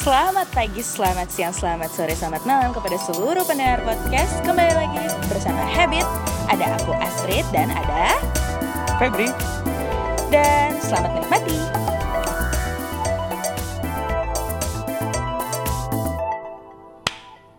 Selamat pagi, selamat siang, selamat sore, selamat malam kepada seluruh pendengar podcast. Kembali lagi bersama Habit. Ada aku Astrid dan ada Febri. dan selamat menikmati.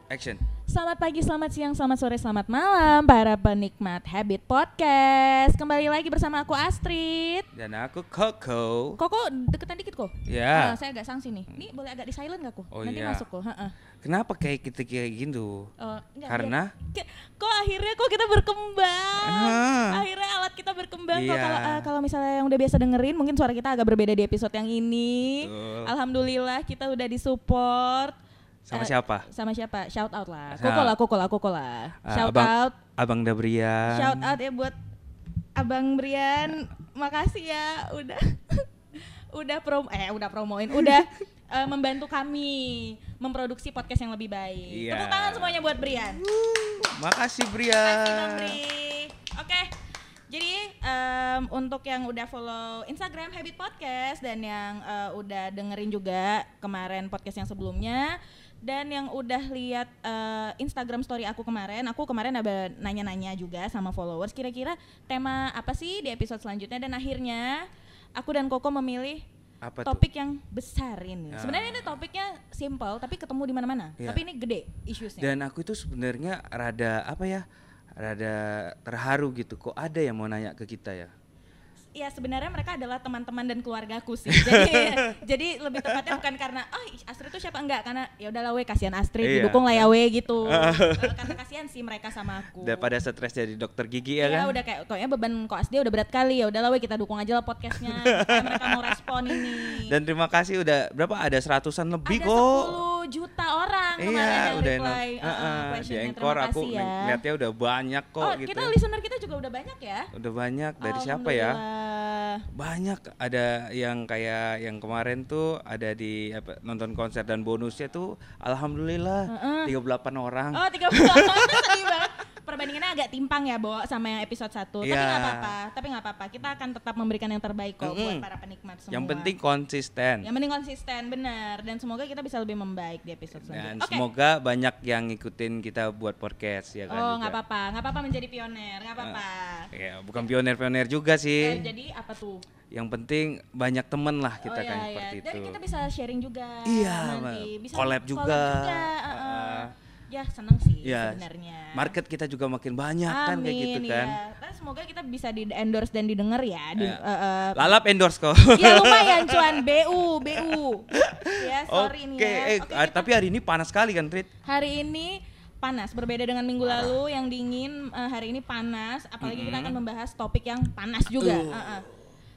Action. Selamat pagi, selamat siang, selamat sore, selamat malam para penikmat Habit Podcast. Kembali lagi bersama aku Astrid. Dan aku Koko. Koko deketan dikit kok. Ya. Nah, saya agak sangsi nih. Ini boleh agak di silent gak kok? Oh, Nanti iya. masuk kok. Heeh. Kenapa kayak kita kayak gitu? Oh, enggak, Karena Ke- kok akhirnya kok kita berkembang. Ah. Akhirnya alat kita berkembang Iya. kalau eh, kalau misalnya yang udah biasa dengerin mungkin suara kita agak berbeda di episode yang ini. Betul. Alhamdulillah kita udah disupport sama Eh, siapa? sama siapa? Shout out lah. Koko lah, koko lah, koko lah. Ah, Shout Abang- out. Abang Dabrian. Shout out ya buat Abang Brian. Makasih ya udah udah prom eh udah promoin, udah eh, membantu kami memproduksi podcast yang lebih baik. Iya. Tepuk tangan semuanya buat Brian. Makasih Makasih Brian. Bang Bri. Oke. Jadi em, untuk yang udah follow Instagram Habit Podcast dan yang eh, udah dengerin juga kemarin podcast yang sebelumnya dan yang udah lihat eh, Instagram story aku kemarin, aku kemarin ada nanya-nanya juga sama followers kira-kira tema apa sih di episode selanjutnya dan akhirnya aku dan Koko memilih Apa tuh? topik yang besar ini. Ya. Sebenarnya ini topiknya simple tapi ketemu di mana-mana. Ya. Tapi ini gede issuesnya. Dan aku itu sebenarnya rada apa ya? Rada terharu gitu. Kok ada yang mau nanya ke kita ya? Ya sebenarnya mereka adalah teman-teman dan keluargaku sih. Jadi jadi lebih tepatnya bukan karena oh Astrid itu siapa enggak karena ya udahlah we kasihan Astrid Iya. didukung lah ya we gitu. Eh, karena kasihan sih mereka sama aku. Daripada stres jadi dokter gigi ya, Ya, kan? udah kayak kayaknya beban koas dia udah berat kali ya udahlah we kita dukung aja lah podcastnya. Mereka mau respon ini. Dan terima kasih udah berapa? Ada seratusan lebih ada kok. 10 juta orang kemarin Iya, yang udah reply uh, Heeh, di. Anchor aku ya. lihatnya udah banyak kok oh, gitu. kita listener kita juga udah banyak ya. Udah banyak dari siapa ya? Banyak ada yang kayak yang kemarin tuh ada di apa, nonton konser dan bonusnya tuh alhamdulillah Heeh. 38 orang Oh, 30 sedih banget. Perbandingannya agak timpang ya, Bo, sama yang episode 1. Tapi Iya. nggak apa-apa, tapi nggak apa-apa. Kita akan tetap memberikan yang terbaik kok buat Mm-mm. para penikmat semua. yang penting konsisten yang penting konsisten, benar. Dan semoga kita bisa lebih membaik di episode dan selanjutnya. Oke. semoga banyak yang ngikutin kita buat podcast ya kan Oh, juga. nggak apa-apa. nggak apa-apa menjadi pioner, nggak apa-apa. ya bukan pioner-pioner juga Eh, sih jadi apa tuh? yang penting banyak temen lah kita oh, kan iya, seperti iya. itu Dan kita bisa sharing juga Iya, nanti. Bisa collab juga. uh-uh. Heeh. Ya, seneng sih ya sebenarnya. market kita juga makin banyak kan kayak gitu Amin, kan. Nah, semoga kita bisa di endorse dan didengar ya. Di, Ya. eh, eh, lalap endorse kok. Ya lumayan cuan. BU BU ya sorry nih Oke, ya. eh, Oke, ah, kita- tapi hari ini panas sekali kan Trit hari ini panas berbeda dengan minggu lalu yang dingin eh, hari ini panas. Apalagi kita akan membahas topik yang panas juga. Uh. Eh, eh.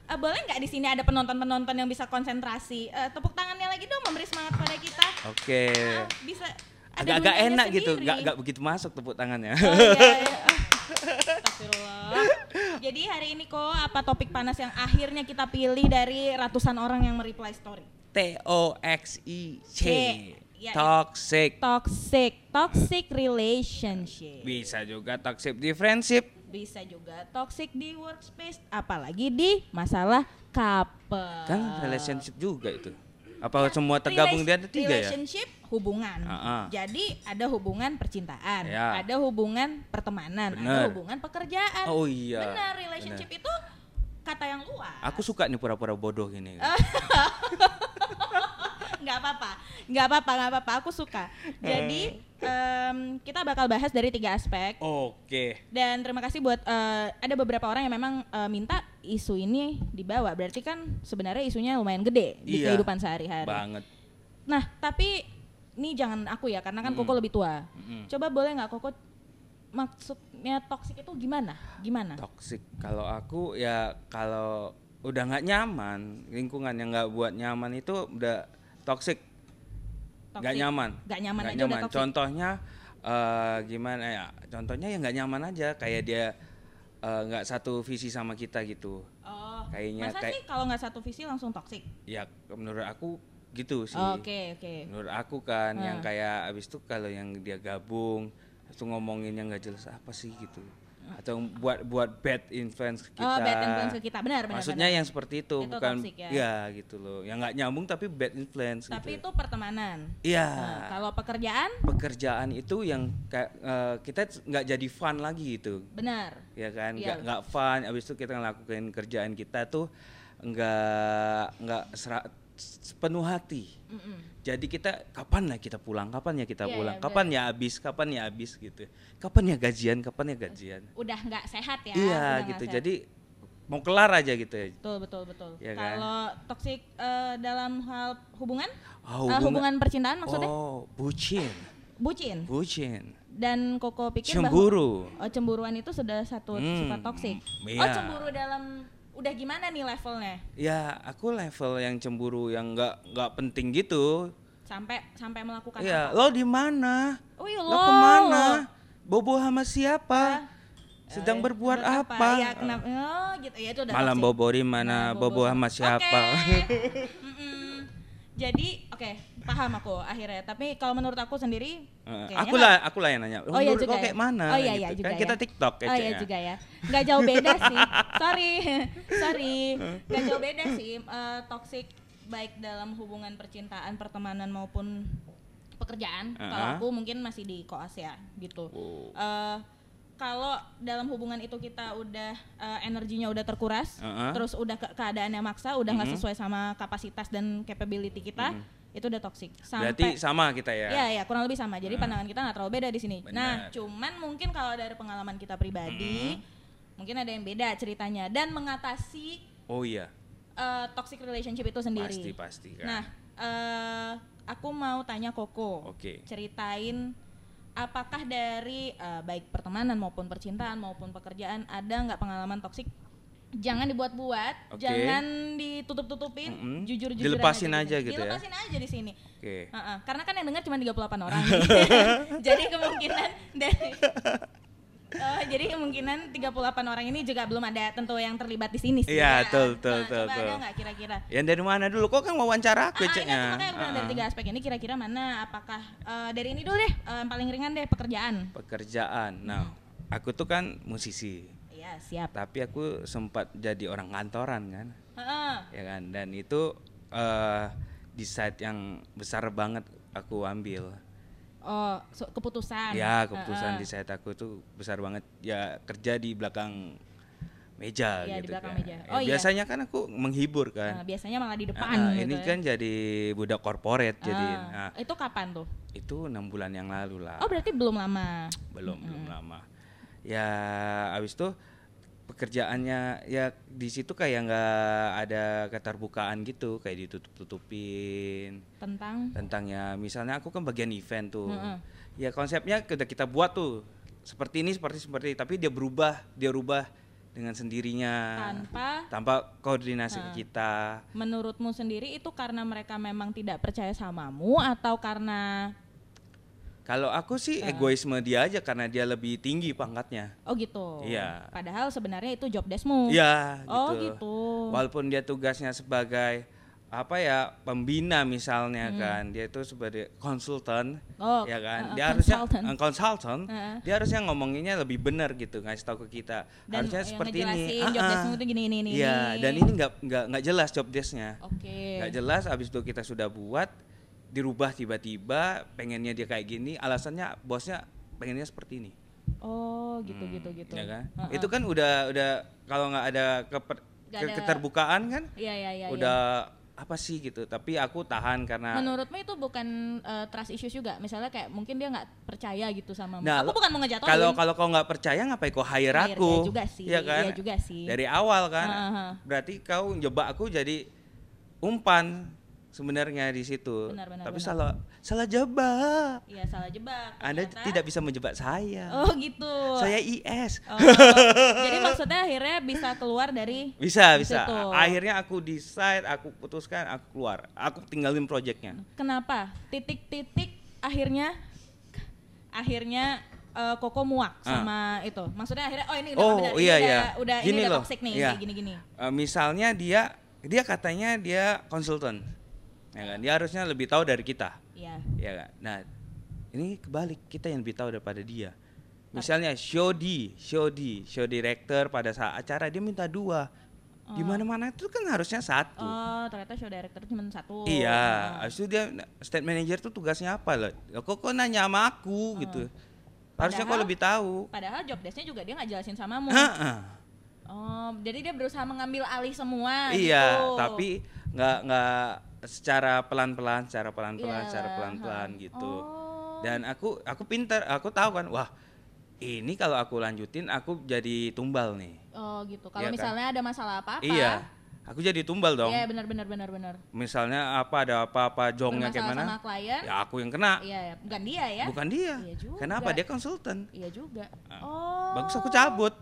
Eh, boleh nggak di sini ada penonton-penonton yang bisa konsentrasi? Eh, tepuk tangannya lagi dong memberi semangat pada kita. Oke. Ah, bisa. ada agak-agak enak gitu nggak nggak begitu masuk tepuk tangannya Oh, iya, iya. Jadi hari ini kok apa topik panas yang akhirnya kita pilih dari ratusan orang yang mereply story? T O X I C Ya, ya. toxic Toxic, toxic relationship. bisa juga toxic di friendship Bisa juga toxic di workspace, apalagi di masalah couple. kan relationship juga itu apa semua tergabung di ada tiga ya Relationship hubungan. Ah. Jadi ada hubungan percintaan, Ya. ada hubungan pertemanan, ada Bener. hubungan pekerjaan. oh iya Benar, relationship itu kata yang luas. aku suka nih pura-pura bodoh gini Ah. nggak apa-apa, nggak apa-apa, nggak apa-apa. Aku suka. Jadi em, kita bakal bahas dari tiga aspek. oke Dan terima kasih buat eh, ada beberapa orang yang memang eh, minta isu ini dibawa. Berarti kan sebenarnya isunya lumayan gede di Iya, kehidupan sehari-hari. banget Nah, tapi ini jangan aku ya, karena kan Koko lebih tua. Mm-mm. Coba boleh nggak Koko maksudnya toksik itu gimana? Gimana? toxic kalau aku ya kalau udah nggak nyaman lingkungan yang nggak buat nyaman itu udah toxic nggak nyaman Nggak nyaman Nggak aja udah contohnya eh, gimana ya contohnya ya nggak nyaman aja kayak dia eh, nggak satu visi sama kita gitu Oh, Kayaknya masa kayak- sih kalau nggak satu visi langsung toksik? ya menurut aku gitu sih Oh, Oke, oke. menurut aku kan yang Hmm. kayak abis itu kalau yang dia gabung itu ngomongin yang nggak jelas apa sih gitu atau buat buat bad influence ke kita. Oh, bad influence ke kita. Benar, benar. Maksudnya benar. yang seperti itu, Itu bukan toxic ya. gitu loh. Yang nggak nyambung tapi bad influence Tapi gitu. itu pertemanan. Iya. Nah, kalau pekerjaan pekerjaan itu yang kayak eh, kita nggak jadi fun lagi gitu. benar. Ya kan? Iya. Nggak fun habis itu kita ngelakuin kerjaan kita tuh nggak nggak sepenuh hati. Mm-mm. Jadi kita kapan lah kita pulang? Kapan ya kita Iya, pulang? iya, kapan ya habis? Kapan ya habis gitu. Kapan ya gajian? Kapan ya gajian? Udah nggak sehat ya. iya gitu. sehat. Jadi mau kelar aja gitu ya. betul betul betul. Kan? Kalau toksik eh, dalam hal hubungan? Eh, hubungan- hubungan percintaan maksudnya? Oh, bucin. Bucin. Bucin. Dan Koko pikir bahwa Cemburu. oh, cemburuan itu sudah satu Hmm, sifat toksik. iya. Oh, cemburu dalam udah gimana nih levelnya? Ya, aku level yang cemburu yang nggak nggak penting gitu. Sampai sampai melakukan Iya, apa? lo di mana? Oh iya Lo lo. ke mana? Bobo sama siapa? Sedang Eh, berbuat buat apa? Ya kenapa? Oh, gitu ya itu udah Malam bobo di mana? Nah, Bobo sama siapa? Oke. Mm-mm. Jadi, oke, paham aku akhirnya. Tapi kalau menurut aku sendiri, kayaknya aku lah, aku lah yang nanya. Oh iya Menurut juga lo ya? kayak mana? Oh iya iya gitu. juga kan ya. kita TikTok Oh iya juga ya. Nggak jauh beda sih. Sorry, sorry. Nggak jauh beda sih. Eh, toxic baik dalam hubungan percintaan, pertemanan maupun pekerjaan. Kalau Uh-huh. aku mungkin masih di koas ya, gitu. Oh. Eh, kalau dalam hubungan itu kita udah eh, energinya udah terkuras, Uh-huh. terus udah ke keadaannya maksa, udah nggak Mhm. sesuai sama kapasitas dan capability kita, itu udah toxic. Sampai Berarti sama kita ya. Iya, ya, kurang lebih sama. Jadi pandangan kita nggak terlalu beda di sini. Benar. Nah, cuman mungkin kalau dari pengalaman kita pribadi, mungkin ada yang beda ceritanya dan mengatasi Oh iya, eh, toxic relationship itu sendiri. pasti pasti kan. Nah, eh, aku mau tanya Koko, Oke. ceritain apakah dari eh, baik pertemanan maupun percintaan maupun pekerjaan ada nggak pengalaman toxic? Jangan dibuat-buat, Oke. jangan ditutup-tutupin, Mm-mm. jujur-jujuran Dilepasin aja di sini. gitu ya? Dilepasin aja di sini. Oke. Heeh, karena kan yang dengar cuma 38 orang. jadi kemungkinan dari Oh, jadi kemungkinan 38 orang ini juga belum ada tentu yang terlibat di sini sih. Iya, ya. betul, betul, betul, Coba ada betul. nggak kira-kira? Yang dari mana dulu? Kok kan wawancara aku Ah, iya, ceknya. makanya aku bilang dari tiga aspek ini kira-kira mana? Apakah eh, dari ini dulu deh, eh, yang paling ringan deh pekerjaan. Pekerjaan. Nah, aku tuh kan musisi. Iya, siap. Tapi aku sempat jadi orang kantoran kan. Heeh. ya kan dan itu eh di site yang besar banget aku ambil Oh, so- keputusan. ya keputusan Heeh. di site aku tuh besar banget ya kerja di belakang meja di gitu belakang kan. meja. Ya, Oh, iya. biasanya kan aku menghibur Nah, kan biasanya malah di depan ah, gitu ini ya. kan jadi budak korporat jadi Ah, nah, itu kapan tuh? itu enam bulan yang lalu lah Oh, berarti belum lama. belum belum lama ya abis itu pekerjaannya ya di situ kayak nggak ada keterbukaan gitu kayak ditutup tutupin Tentang? Tentang ya misalnya aku kan bagian event tuh. Heeh. ya konsepnya udah kita buat tuh. Seperti ini seperti seperti tapi dia berubah dia rubah dengan sendirinya. Tanpa? Tanpa koordinasi ke kita. Menurutmu sendiri itu karena mereka memang tidak percaya samamu atau karena kalau aku sih egoisme dia aja karena dia lebih tinggi pangkatnya oh gitu. Iya. Padahal sebenarnya itu job deskmu. Iya Oh gitu. gitu. walaupun dia tugasnya sebagai apa ya pembina misalnya Hmm. kan dia itu sebagai konsultan Oh, ya kan uh, dia harusnya consultant. uh, konsultan Heeh. dia harusnya ngomonginnya lebih benar gitu ngasih tahu ke kita Dan harusnya seperti ini ngejelasin job Ah, ah. deskmu itu gini, ini, ini, iya dan ini nggak nggak nggak jelas job desknya Oke. nggak jelas abis itu kita sudah buat dirubah tiba-tiba pengennya dia kayak gini alasannya bosnya pengennya seperti ini Oh, gitu Hmm, gitu gitu. ya kan Heeh. itu kan udah udah kalau nggak ada keper- ke- ada- keterbukaan kan Iya, iya, iya. iya. udah apa sih gitu tapi aku tahan karena Menurutmu itu bukan eh, trust issues juga? Misalnya kayak mungkin dia nggak percaya gitu sama Nah, Aku lo- bukan mau ngejatuhin. kalau kalau kau nggak percaya ngapain kau hire Hire aku dia juga sih, Iya kan iya juga sih. dari awal kan Heeh. berarti kau jebak aku jadi umpan sebenarnya di situ Benar, benar, tapi benar. salah salah jebak Iya, salah jebak. anda ternyata. tidak bisa menjebak saya Oh, gitu. saya IS Oh, jadi maksudnya akhirnya bisa keluar dari bisa bisa situ. akhirnya aku decide aku putuskan aku keluar aku tinggalin projectnya kenapa titik-titik akhirnya akhirnya eh, Koko muak Ah. sama itu. Maksudnya akhirnya oh ini udah Oh, benar, ini iya, udah, iya. udah Gini ini udah loh, toxic nih iya. kayak gini-gini. Eh, misalnya dia dia katanya dia konsultan ya kan dia harusnya lebih tahu dari kita Iya. ya kan nah ini kebalik kita yang lebih tahu daripada dia Misalnya show di, show di, show director pada saat acara dia minta dua. Di mana-mana itu kan harusnya satu. Oh, ternyata show director cuma satu. Iya, Oh. habis itu dia state manager tuh tugasnya apa loh? Kok kok nanya sama aku gitu? Harusnya kok Padahal- lebih tahu. Padahal job desk-nya juga dia nggak jelasin samamu. Heeh. Oh, jadi dia berusaha mengambil alih semua. Iya, gitu. tapi nggak nggak secara pelan-pelan, secara pelan-pelan, Iya, secara pelan-pelan ha. gitu. Oh. Dan aku aku pinter, aku tahu kan, wah ini kalau aku lanjutin aku jadi tumbal nih. Oh gitu. Kalau Iya kan? misalnya ada masalah apa-apa. Iya, aku jadi tumbal dong. Iya benar benar benar benar. Misalnya apa ada apa-apa jongnya kayak mana? sama klien. Ya aku yang kena, Iya, ya. bukan dia ya. bukan dia. Iya juga. Kenapa dia konsultan? Iya juga. Ah, Oh. Bagus aku cabut.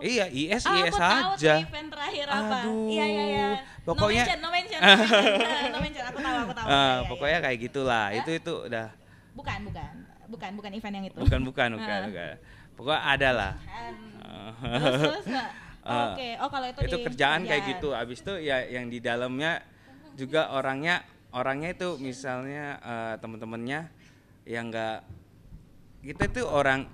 Iya, IS Ah, IS aku tahu aja. event terakhir apa. Aduh. Iya iya iya. Pokoknya- no mention, no mention, no mention. No mention. Aku tahu, aku tahu. Ah, Iya, iya, pokoknya iya. kayak gitulah. Ya? Itu itu udah bukan, bukan. Bukan, bukan event yang itu. bukan bukan bukan, Ah. bukan. Pokoknya ada lah. Ah. Terus terus? Ah. Oke. Oh, kalau itu itu di kerjaan kayak kerjaan. gitu abis itu ya yang di dalamnya juga orangnya orangnya itu misalnya eh, teman-temannya yang enggak kita itu orang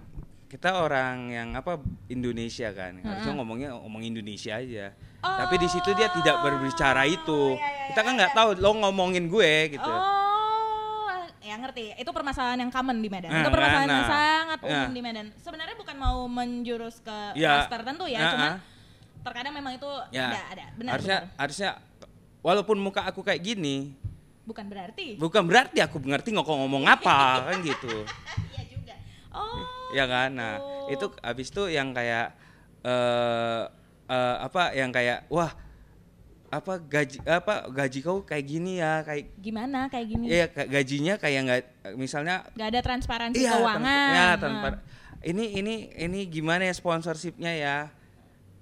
kita orang yang apa Indonesia kan harusnya ngomongnya ngomong Indonesia aja tapi di situ dia tidak berbicara itu iya, iya, kita kan nggak tahu lo ngomongin gue gitu Oh, ya ngerti. Itu permasalahan yang common di Medan. Nah, itu permasalahan nah, yang sangat nah. umum di Medan. Sebenarnya bukan mau menjurus ke Ya. tertentu ya, Ah, cuman ah. terkadang memang itu ya ada ada. Benar, harusnya benar. harusnya walaupun muka aku kayak gini Bukan berarti. bukan berarti aku ngerti ngomong ngomong apa kan gitu Iya juga. Oh. Ya kan nah gitu. itu abis itu yang kayak eh eh, apa yang kayak wah apa gaji apa gaji kau kayak gini ya kayak Gimana kayak gini? ya kayak gajinya kayak nggak misalnya Gak ada transparansi iya keuangan. ya, Nah. transpa- ini ini ini gimana ya sponsorshipnya ya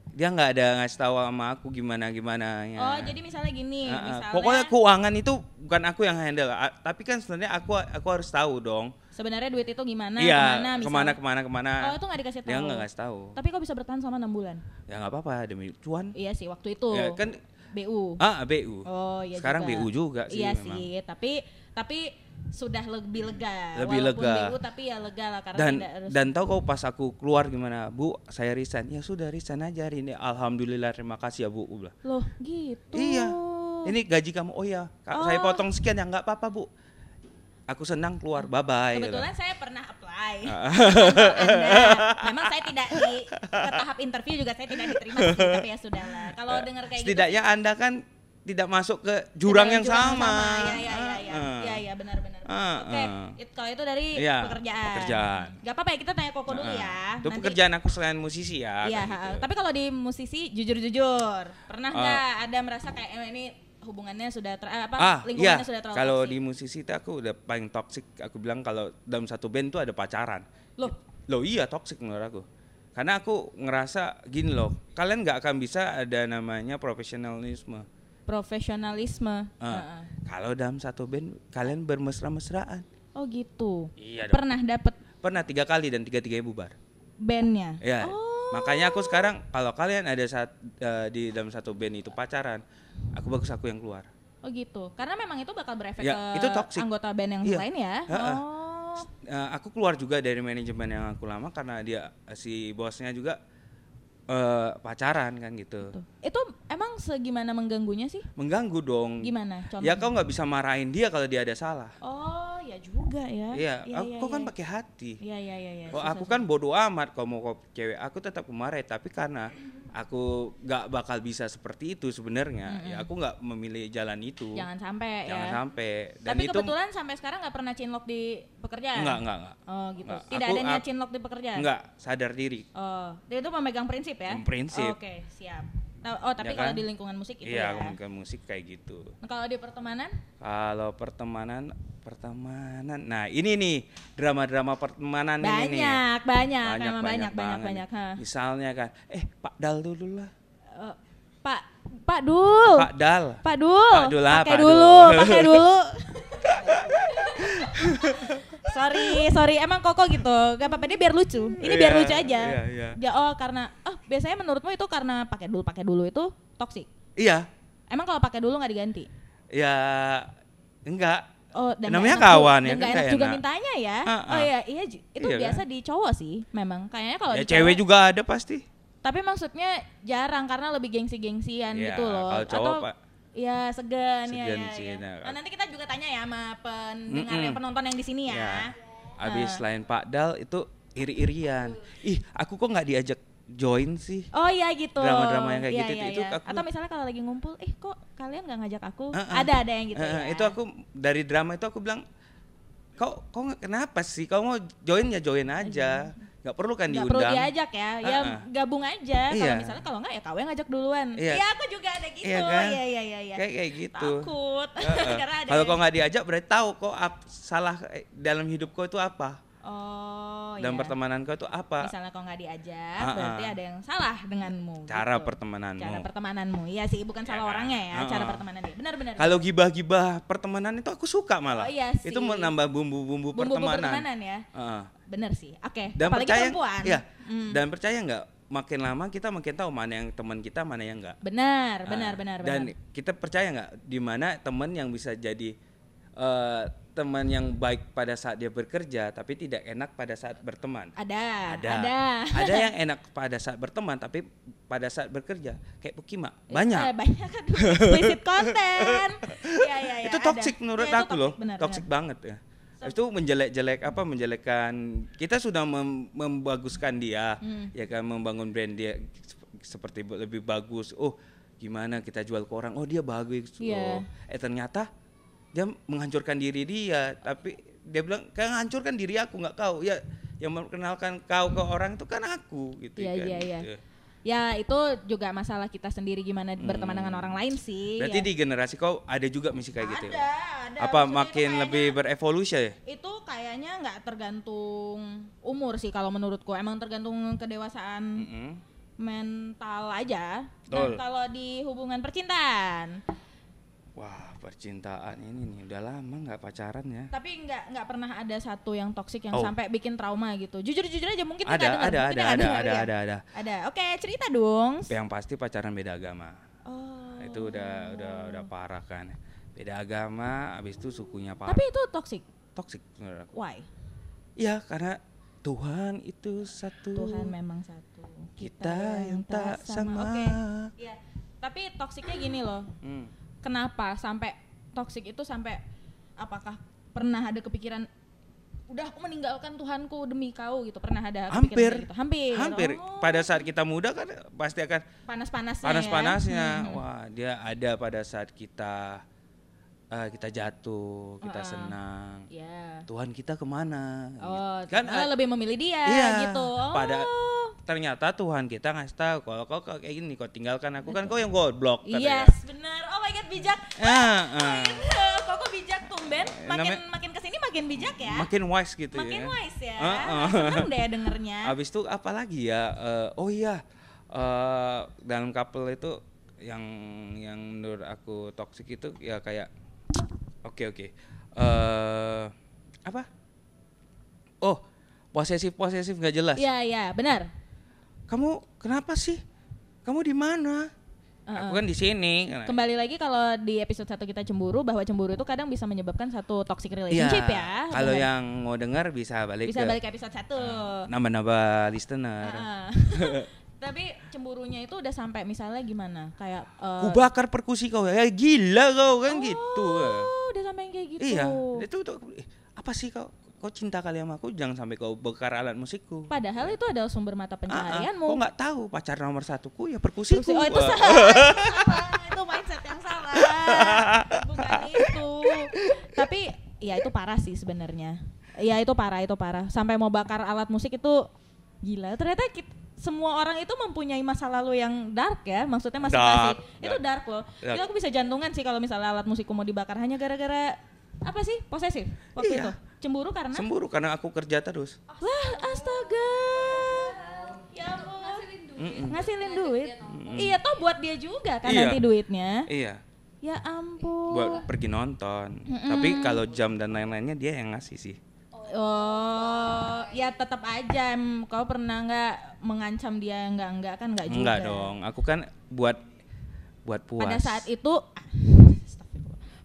dia nggak ada ngasih tahu sama aku gimana gimana ya Oh, jadi misalnya gini, ah. misalnya pokoknya keuangan itu bukan aku yang handle tapi kan sebenarnya aku aku harus tahu dong sebenarnya duit itu gimana, iya ke mana, misalnya. ke mana ke mana ke mana Oh, itu nggak dikasih tahu. dia nggak ngasih tahu Tapi kok bisa bertahan selama enam bulan? ya nggak apa-apa demi cuan Iya sih, waktu itu. ya kan BU. ah BU Oh iya sekarang juga. BU juga sih Iya memang. sih, tapi tapi sudah lebih lega. Lebih Walaupun lega. BU tapi ya lega lah karena dan tidak harus. dan tahu kau pas aku keluar gimana bu saya resign ya sudah resign aja hari ini alhamdulillah terima kasih ya bu Loh, gitu. iya ini gaji kamu oh ya Kak, saya Oh. potong sekian ya nggak apa-apa bu aku senang keluar bye bye Kebetulan saya pernah apply. Ah. Memang saya tidak di ke tahap interview juga saya tidak diterima sih, tapi ya sudahlah. Kalau dengar kayak gitu setidaknya anda kan tidak masuk ke jurang yang sama, Iya, iya, iya, iya. Ah. Iya, iya, benar, benar. Ah, Oke, it- kalau itu dari Iya, pekerjaan. pekerjaan. Gak apa-apa ya, kita tanya Koko dulu ya. itu Nanti- pekerjaan aku selain musisi ya Iya, gitu. tapi kalau di musisi jujur-jujur, pernah Ah. nggak ada merasa kayak eh, ini hubungannya sudah ter, eh, apa ah lingkungannya iya sudah terlalu kalau di musisi itu aku udah paling toxic aku bilang kalau dalam satu band tuh ada pacaran Loh, Loh iya toxic menurut aku. Karena aku ngerasa gini loh, kalian nggak akan bisa ada namanya profesionalisme. profesionalisme. Ah, Heeh. Kalau dalam satu band kalian bermesra-mesraan. Oh gitu. Iya dong. Pernah dapet Pernah tiga kali dan tiga-tiganya bubar. bandnya? Ya. Oh. Makanya aku sekarang kalau kalian ada saat eh, di dalam satu band itu pacaran, aku bagus aku yang keluar. Oh gitu. Karena memang itu bakal berefek Ya, ke itu toxic. anggota band yang Iya. lain ya. Ha-ha. Oh. Eh, aku keluar juga dari manajemen yang aku lama karena dia si bosnya juga eh, pacaran kan gitu. Tuh. Itu emang segimana mengganggunya sih? Mengganggu dong. Gimana? Contoh. Ya kau nggak bisa marahin dia kalau dia ada salah. Oh, ya juga ya. Iya, Iya, aku iya, kau kan iya. pakai hati. Iya, iya, iya, Susah, aku susah. kan bodoh amat kalau mau kau cewek, aku tetap kemarin. Tapi karena aku nggak bakal bisa seperti itu sebenarnya, ya aku nggak memilih jalan itu. Jangan sampai Jangan ya. sampai. Dan Tapi itu kebetulan sampai sekarang nggak pernah cinlok di pekerjaan. enggak, enggak, enggak. Oh gitu. Nggak. Tidak Aku- ada niat aku- cinlok di pekerjaan. Enggak, sadar diri. Oh, dia itu memegang prinsip ya? Prinsip. Oke, siap. Nah, oh, tapi Ya kalau kan? di lingkungan musik itu Iya, ya. aku bukan musik kayak gitu. Nah, kalau di pertemanan? Kalau pertemanan, pertemanan. Nah, ini nih drama-drama pertemanan ini nih. Banyak, banyak, banyak, banyak, banyak. nih. ha. Misalnya kan, eh Pak Dal dulu lah. Eh, Pak, Pak Dul. Pak Dal. Pak Dul. Pak Dul lah, pakai Pak dulu, Dul. pakai dulu. sorry, sorry. Emang koko gitu. Gak apa-apa dia biar lucu. Ini biar Iya, lucu aja. iya, iya. Ya oh karena oh biasanya menurutmu itu karena pakai dulu pakai dulu itu toksik. Iya, Emang kalau pakai dulu nggak diganti? ya enggak Oh, dan Namanya kawan ya, dan kan enak juga enak. mintanya ya. Ah, Oh ah. iya, iya itu Iya biasa di cowok sih, memang. Kayaknya kalau ya di cewek juga ada pasti. Tapi maksudnya jarang karena lebih gengsi-gengsian Iya, gitu loh. kalau cowok, Atau. Iya, segan, ya, Segan ya, sih, ya. nah. Nah, nanti kita juga tanya ya sama pendengar Mm-mm. yang penonton yang di sini ya. Ya. Habis Eh. selain Pak Dal itu iri-irian. Ih, aku kok nggak diajak join sih? Oh iya gitu. Drama-drama yang kayak Iya, gitu, iya, itu iya. aku- Atau misalnya kalau lagi ngumpul, eh kok kalian nggak ngajak aku? Eh, eh. Ada ada yang gitu Eh, ya. eh, Itu aku dari drama itu aku bilang, kau kau nggak kenapa sih? Kau mau join ya join aja. Nggak perlu kan nggak perlu diundang. diajak ya, ya eh. gabung aja. Kalau Iya. misalnya kalau nggak ya kau yang ngajak duluan. Iya. Iya aku juga ada gitu. Iya kan? Iya iya iya. iya. Kayak kayak gitu. Takut. Karena ada. Kalau kau nggak diajak berarti tahu kok ap- salah eh, dalam hidup kau itu apa? Oh dalam iya. pertemanan kau itu apa? Misalnya kau nggak diajak, ah. berarti ada yang salah denganmu. Cara gitu. pertemananmu. Cara pertemananmu. Iya sih, bukan salah kan? orangnya ya, Ah, cara pertemanan dia. Benar-benar. Kalau gibah-gibah pertemanan itu aku suka malah. Oh, iya sih. Itu menambah bumbu-bumbu Bumbu pertemanan. pertemanan ya. Heeh. Bener sih. Oke. Dan Apalagi percaya, perempuan. Iya. Hmm. Dan percaya nggak? Makin lama kita makin tahu mana yang teman kita, mana yang enggak. Benar, Ah, benar, benar, Dan benar. kita percaya nggak di mana teman yang bisa jadi eh, teman yang baik pada saat dia bekerja, tapi tidak enak pada saat berteman. Ada, Ada. ada. Ada yang enak pada saat berteman, tapi pada saat bekerja kayak Pukima. Banyak. Eh, banyak kan konten. Iya, iya, iya. itu toxic menurut Iya, itu aku loh. toxic, benar, toxic benar. banget ya. Itu menjelek-jelek apa menjelekkan kita sudah mem- membaguskan dia Hmm. ya kan membangun brand dia sep- seperti lebih bagus oh gimana kita jual ke orang oh dia bagus Iya. oh eh ternyata dia menghancurkan diri dia tapi dia bilang kan hancurkan diri aku nggak kau ya yang memperkenalkan kau ke orang itu kan aku gitu Iya, kan iya, iya. gitu. Ya itu juga masalah kita sendiri gimana berteman dengan orang lain sih. Hmm. berarti ya. di generasi kau ada juga misi kayak gitu ya? ada, ada. apa Maksudnya makin lebih berevolusi ya itu kayaknya nggak tergantung umur sih kalau menurutku emang tergantung kedewasaan Mm-mm. mental aja. Betul. Nah kalau di hubungan percintaan, Wah, percintaan ini nih udah lama nggak pacaran ya. tapi nggak nggak pernah ada satu yang toksik yang Oh. sampai bikin trauma gitu. Jujur jujur aja mungkin Ada, kita ada, ada, ada, dengar, ada, ya. ada, ada. Ada. Oke cerita dong. Yang pasti pacaran beda agama. Oh. Itu udah udah udah parah kan. Beda agama, habis itu sukunya parah. Tapi itu toksik. toksik menurut aku. Why? Iya, karena Tuhan itu satu. Tuhan memang satu. Kita yang tak sama. Oke. Iya. Tapi toksiknya gini loh. Hmm. Kenapa sampai toksik itu sampai apakah pernah ada kepikiran udah aku meninggalkan Tuhanku demi kau gitu pernah ada Hampir, gitu? hampir hampir. Oh, Pada saat kita muda kan pasti akan panas-panasnya panas-panasnya. ya. Hmm. Wah, dia ada pada saat kita eh, kita jatuh, kita ah. senang. ya Tuhan kita ke mana? oh Gitu. kan a- lebih memilih dia Iya, gitu oh. pada ternyata Tuhan kita ngasih tahu kalau kau kayak gini kau tinggalkan aku kan kau yang goblok katanya. yes benar oh my god bijak Ah, ah. kok kok bijak tumben makin Namanya- makin ke sini makin bijak ya Makin wise gitu makin ya. wise ya Ah, ah. seneng deh dengernya Habis itu apa lagi ya? Eh, oh iya, eh, dalam couple itu yang yang menurut aku toxic itu ya kayak oke oke. Eh apa? Oh, posesif posesif nggak jelas. iya iya benar Kamu kenapa sih? Kamu di mana? Aku kan di sini. Kembali lagi kalau di episode satu kita cemburu bahwa cemburu itu kadang bisa menyebabkan satu toxic relationship ya. Kalau Benar. yang mau dengar bisa balik bisa ke balik ke episode satu. nambah-nambah listener. Ah. Tapi cemburunya itu udah sampai misalnya gimana? Kayak eh, Ku bakar perkusi kau ya gila kau kan gitu. Udah sampai yang kayak gitu. Iya, itu tuh eh, apa sih kau? Kau cinta kali sama aku jangan sampai kau bakar alat musikku. Padahal itu adalah sumber mata Ah, ah, pencaharianmu. Kau nggak tahu pacar nomor satuku ya perkusiku. Terus- oh itu Ah. salah. itu mindset yang salah. Bukan itu. Tapi ya itu parah sih sebenarnya. Ya itu parah, itu parah. Sampai mau bakar alat musik itu gila. Ternyata kit- semua orang itu mempunyai masa lalu yang dark ya. Maksudnya masing-masing. Dark, Itu dark. loh. Dark. Itu aku bisa jantungan sih kalau misalnya alat musikku mau dibakar hanya gara-gara apa sih? Posesif waktu Iya. itu. Cemburu karena Semburu karena aku kerja terus. Wah, astaga. Ya ampun. Ngasilin duit. Iya, toh buat dia juga kan Iya. nanti duitnya. Iya, Ya ampun. buat pergi nonton. Tapi kalau jam dan lain-lainnya dia yang ngasih sih. Oh, ya tetap aja. Kau pernah nggak mengancam dia enggak enggak kan enggak juga. Enggak dong, aku kan buat buat puas. Pada saat itu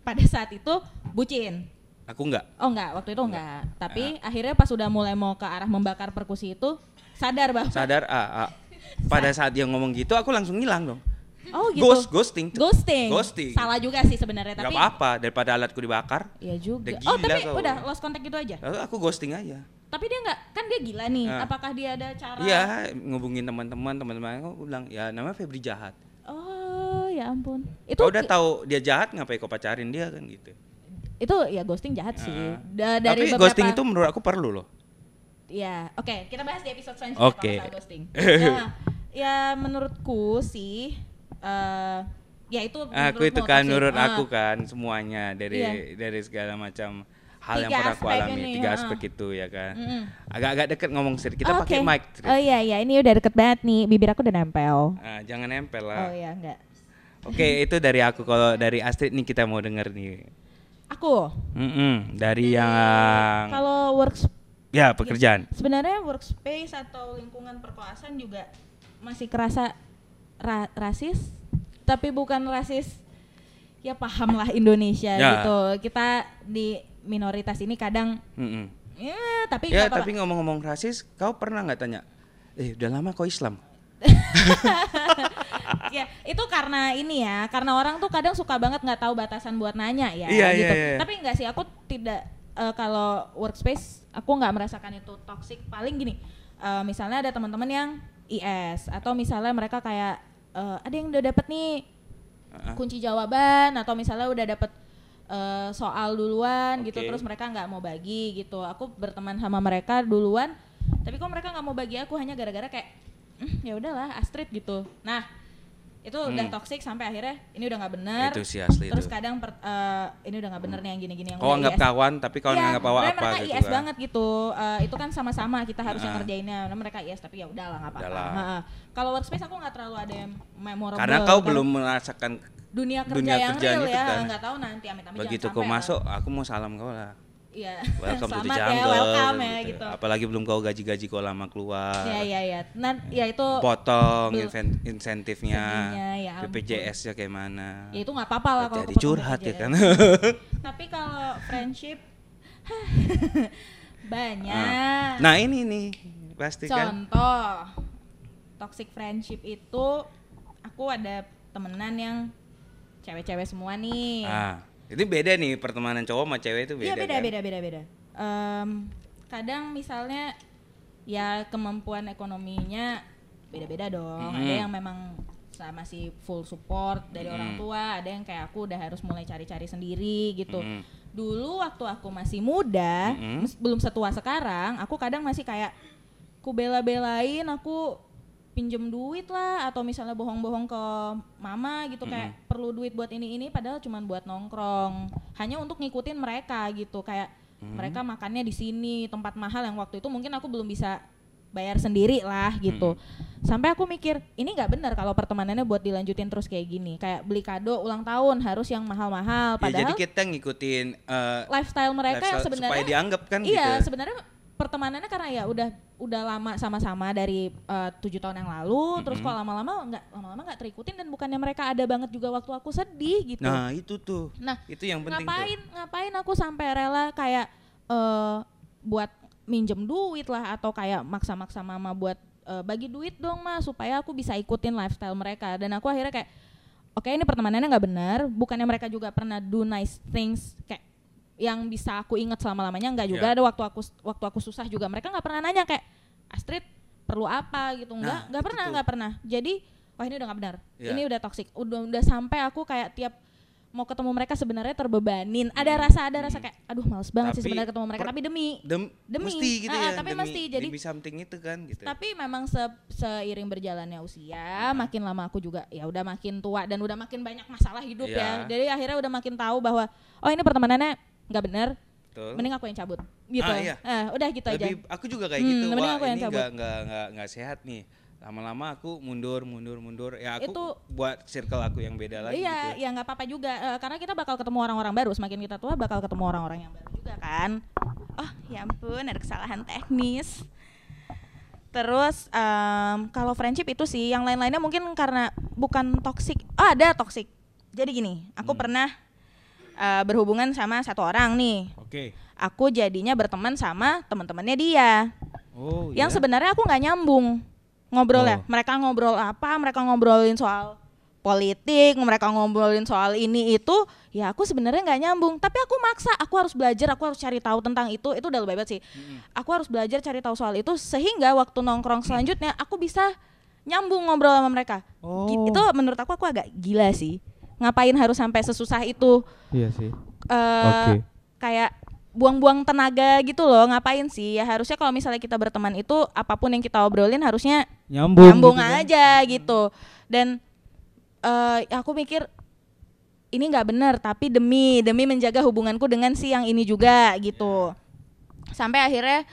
pada saat itu bucin. Aku enggak. Oh enggak, waktu itu enggak. Tapi akhirnya pas udah mulai mau ke arah membakar perkusi itu sadar bahwa Sadar ah, ah. pada saat dia ngomong gitu aku langsung ngilang dong. Oh gitu. Ghost, ghosting. Ghosting. Ghosting. Salah juga sih sebenarnya Gak tapi apa-apa daripada alatku dibakar. Iya juga. Udah Oh, tapi kau. udah lost contact gitu aja. Lalu aku ghosting aja. Tapi dia nggak kan dia gila nih. Ah. Apakah dia ada cara Iya, ngubungin teman-teman, teman-teman aku bilang, ya namanya Febri jahat. Oh, ya ampun. Itu Kau udah tahu dia jahat, ngapain kau pacarin dia kan gitu. itu ya ghosting jahat sih. Ah. Da- dari Tapi beberapa ghosting itu menurut aku perlu loh. Ya, oke, kita bahas di episode selanjutnya Oke. kalau ghosting. ya, ya menurutku sih eh ya itu aku itu kan toxic. menurut Ah, aku kan semuanya dari Iya. dari segala macam hal yang pernah aku alami ini, tiga ah. aspek itu ya kan Mm-mm. agak-agak deket ngomong sih kita Oke. pakai mic. Oh iya iya, ini udah deket banget nih. Bibir aku udah nempel. Ah, jangan nempel Oh lah iya, enggak. oke itu dari aku kalau dari Astrid nih kita mau denger nih Aku Mm-mm, dari yang kalau works ya pekerjaan sebenarnya workspace atau lingkungan perkoasan juga masih kerasa ra- rasis, tapi bukan rasis ya paham lah Indonesia Ya. gitu. Kita di minoritas ini kadang Mm-mm. ya tapi ya tapi ngomong-ngomong rasis kau pernah nggak tanya eh udah lama kau Islam ya itu karena ini ya karena orang tuh kadang suka banget nggak tahu batasan buat nanya ya Iya, gitu iya, iya. tapi enggak sih aku tidak eh, kalau workspace aku nggak merasakan itu toxic paling gini eh, misalnya ada teman-teman yang IS atau misalnya mereka kayak eh, ada yang udah dapet nih Ah, kunci jawaban atau misalnya udah dapet eh, soal duluan gitu Oke. terus mereka nggak mau bagi gitu. Aku berteman sama mereka duluan tapi kok mereka nggak mau bagi aku hanya gara-gara kayak "Hmm, ya udahlah Astrid gitu. Nah itu udah Hmm. toxic sampai akhirnya ini udah nggak benar itu sih asli terus itu kadang per- eh, ini udah nggak bener nih yang gini-gini yang kau udah anggap IS. kawan tapi kau Iya, anggap bawa sebenarnya apa mereka gitu IS kan. banget gitu Eh, itu kan sama-sama kita harus yang Ah. ngerjainnya nah, mereka IS tapi ya udahlah nggak apa-apa kalau workspace aku nggak terlalu ada yang memorable karena kau belum merasakan dunia kerja dunia yang real itu ya kan. nggak tahu nanti amit-amit begitu kau masuk aku mau salam kau lah Iya. welcome to the Selamat jungle ya, welcome ya gitu. apalagi belum kau gaji-gaji kau lama keluar Iya iya iya. Nah, ya itu potong insentifnya ya. BPJS ya kayak mana ya itu nggak apa-apa lah kalau jadi curhat ya BPJS. kan Tapi kalau friendship banyak. nah ini nih pasti kan Contoh toxic friendship itu aku ada temenan yang cewek-cewek semua nih. ah itu beda nih pertemanan cowok sama cewek itu beda Iya beda kan? beda beda beda. Em, kadang misalnya ya kemampuan ekonominya beda-beda dong. Ada Mm-mm. yang memang masih full support dari orang Mm-mm. tua, ada yang kayak aku udah harus mulai cari-cari sendiri gitu. Mm-mm. Dulu waktu aku masih muda, mes- belum setua sekarang, aku kadang masih kayak ku bela-belain aku pinjem duit lah atau misalnya bohong-bohong ke mama gitu kayak perlu duit buat ini ini padahal cuman buat nongkrong. Hanya untuk ngikutin mereka gitu kayak mereka makannya di sini tempat mahal yang waktu itu mungkin aku belum bisa bayar sendiri lah gitu. Sampai aku mikir ini nggak benar kalau pertemanannya buat dilanjutin terus kayak gini. Kayak beli kado ulang tahun harus yang mahal-mahal ya, jadi padahal kita ngikutin eh, lifestyle mereka yang lifestyle sebenarnya supaya dianggap kan iya gitu. sebenarnya pertemanannya karena ya udah udah lama sama-sama dari eh, tujuh tahun yang lalu terus kok lama-lama nggak lama-lama nggak terikutin dan bukannya mereka ada banget juga waktu aku sedih gitu. Nah itu tuh. Nah, itu yang penting ngapain tuh. ngapain aku sampai rela kayak eh buat minjem duit lah atau kayak maksa-maksa mama buat eh, bagi duit dong mas supaya aku bisa ikutin lifestyle mereka. Dan aku akhirnya kayak oke ini pertemanannya nggak benar. Bukannya mereka juga pernah do nice things kayak yang bisa aku ingat selama lamanya nggak juga. Iya. ada waktu aku waktu aku susah juga. Mereka nggak pernah nanya kayak Astrid perlu apa? gitu. Nggak Nah, nggak itu pernah nggak pernah. Jadi wah ini udah nggak benar. Iya. ini udah toxic. Udah udah sampai aku kayak tiap mau ketemu mereka sebenarnya terbebanin. Ada rasa ada rasa kayak aduh males banget sih Hmm. Tapi sebenarnya ketemu mereka. per- tapi demi Dem- Demi. mesti gitu Ah, ya tapi demi, mesti. Jadi- demi something itu kan gitu tapi memang se- seiring berjalannya usia makin lama aku juga ya udah makin tua dan udah makin banyak masalah hidup ya. Iya. jadi akhirnya udah makin tahu bahwa oh ini pertemanannya nggak benar Betul. mending aku yang cabut. Gitu. Ah, iya. Eh, udah gitu aja. Lebih aku juga kayak Hmm, gitu. mending wah aku yang ini cabut. nggak nggak nggak nggak sehat nih. Lama-lama aku mundur mundur mundur. Ya aku Itu- buat circle aku yang beda lagi iya gitu. ya nggak apa-apa juga. Eh, karena kita bakal ketemu orang-orang baru. Semakin kita tua bakal ketemu orang-orang yang baru juga kan. Oh ya ampun ada kesalahan teknis. Terus em, kalau friendship itu sih yang lain-lainnya mungkin karena bukan toxic. Oh ada toxic. Jadi gini aku Hmm. pernah eh, berhubungan sama satu orang nih. Oke. Aku jadinya berteman sama teman-temannya dia. Oh, yang iya. sebenarnya aku nggak nyambung ngobrolnya. Oh. Mereka ngobrol apa? Mereka ngobrolin soal politik, mereka ngobrolin soal ini itu. Ya aku sebenarnya nggak nyambung. Tapi aku maksa. Aku harus belajar. Aku harus cari tahu tentang itu. Itu udah lebih hebat sih. Aku harus belajar cari tahu soal itu sehingga waktu nongkrong selanjutnya aku bisa nyambung ngobrol sama mereka. Oh. Itu menurut aku aku agak gila sih. Ngapain harus sampai sesusah itu? Iya sih. eh Oke. kayak buang-buang tenaga gitu loh ngapain sih ya harusnya kalau misalnya kita berteman itu apa pun yang kita obrolin harusnya Nyambung. nyambung gitu kan. aja gitu dan eh aku mikir ini nggak benar tapi demi demi menjaga hubunganku dengan si yang ini juga gitu sampai akhirnya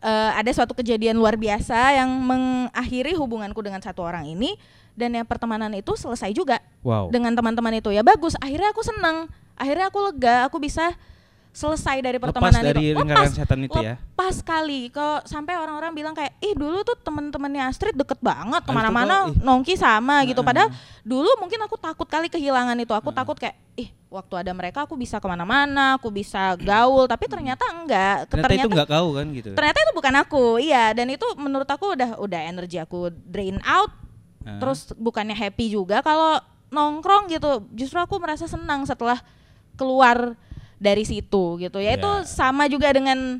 eh, ada suatu kejadian luar biasa yang mengakhiri hubunganku dengan satu orang ini dan yang pertemanan itu selesai juga Wow. dengan teman-teman itu. Ya bagus akhirnya aku senang. Akhirnya aku lega aku bisa selesai dari Lepas pertemanan dari itu. lingkaran setan itu ya. lepas sekali kalau sampai orang-orang bilang kayak ih dulu tuh teman-temannya Astrid deket banget itu ke mana-mana kok, nongki sama gitu. Heeh. padahal dulu mungkin aku takut kali kehilangan itu. Aku takut kayak ih waktu ada mereka aku bisa ke mana-mana aku bisa gaul. Tapi ternyata enggak. Ternyata, itu nggak kau kan gitu. ternyata itu bukan aku. Iya dan itu menurut aku udah udah energi aku drain out Terus bukannya happy juga kalau nongkrong gitu justru aku merasa senang setelah keluar dari situ gitu ya itu Ya. sama juga dengan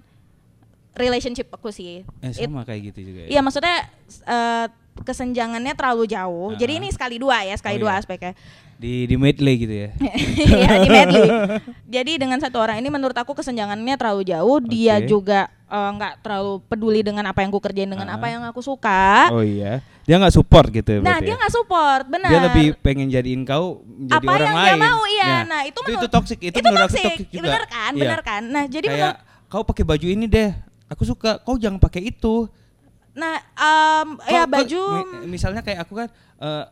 relationship aku sih eh, It- sama kayak gitu juga. iya maksudnya eh, kesenjangannya terlalu jauh jadi Ah. ini sekali dua ya sekali Oh, dua iya. aspeknya Di di medley gitu ya. Iya, di medley. Jadi dengan satu orang ini menurut aku kesenjangannya terlalu jauh. Dia Oke. juga eh, nggak terlalu peduli dengan apa yang ku kerjain dengan Ah. apa yang aku suka. Oh iya. Dia nggak support gitu nah, berarti dia ya? nggak support, benar. Dia lebih pengen jadiin kau menjadi apa orang yang lain. dia mau, iya. Ya. Nah, itu itu, menurut itu toxic, itu, itu menurut toxic. toxic juga. Bener kan? Iya. Bener kan? Nah, jadi Kayak menurut kau pakai baju ini deh. Aku suka. Kau jangan pakai itu. nah ya Kau- kau- baju mi- misalnya kayak aku kan eh,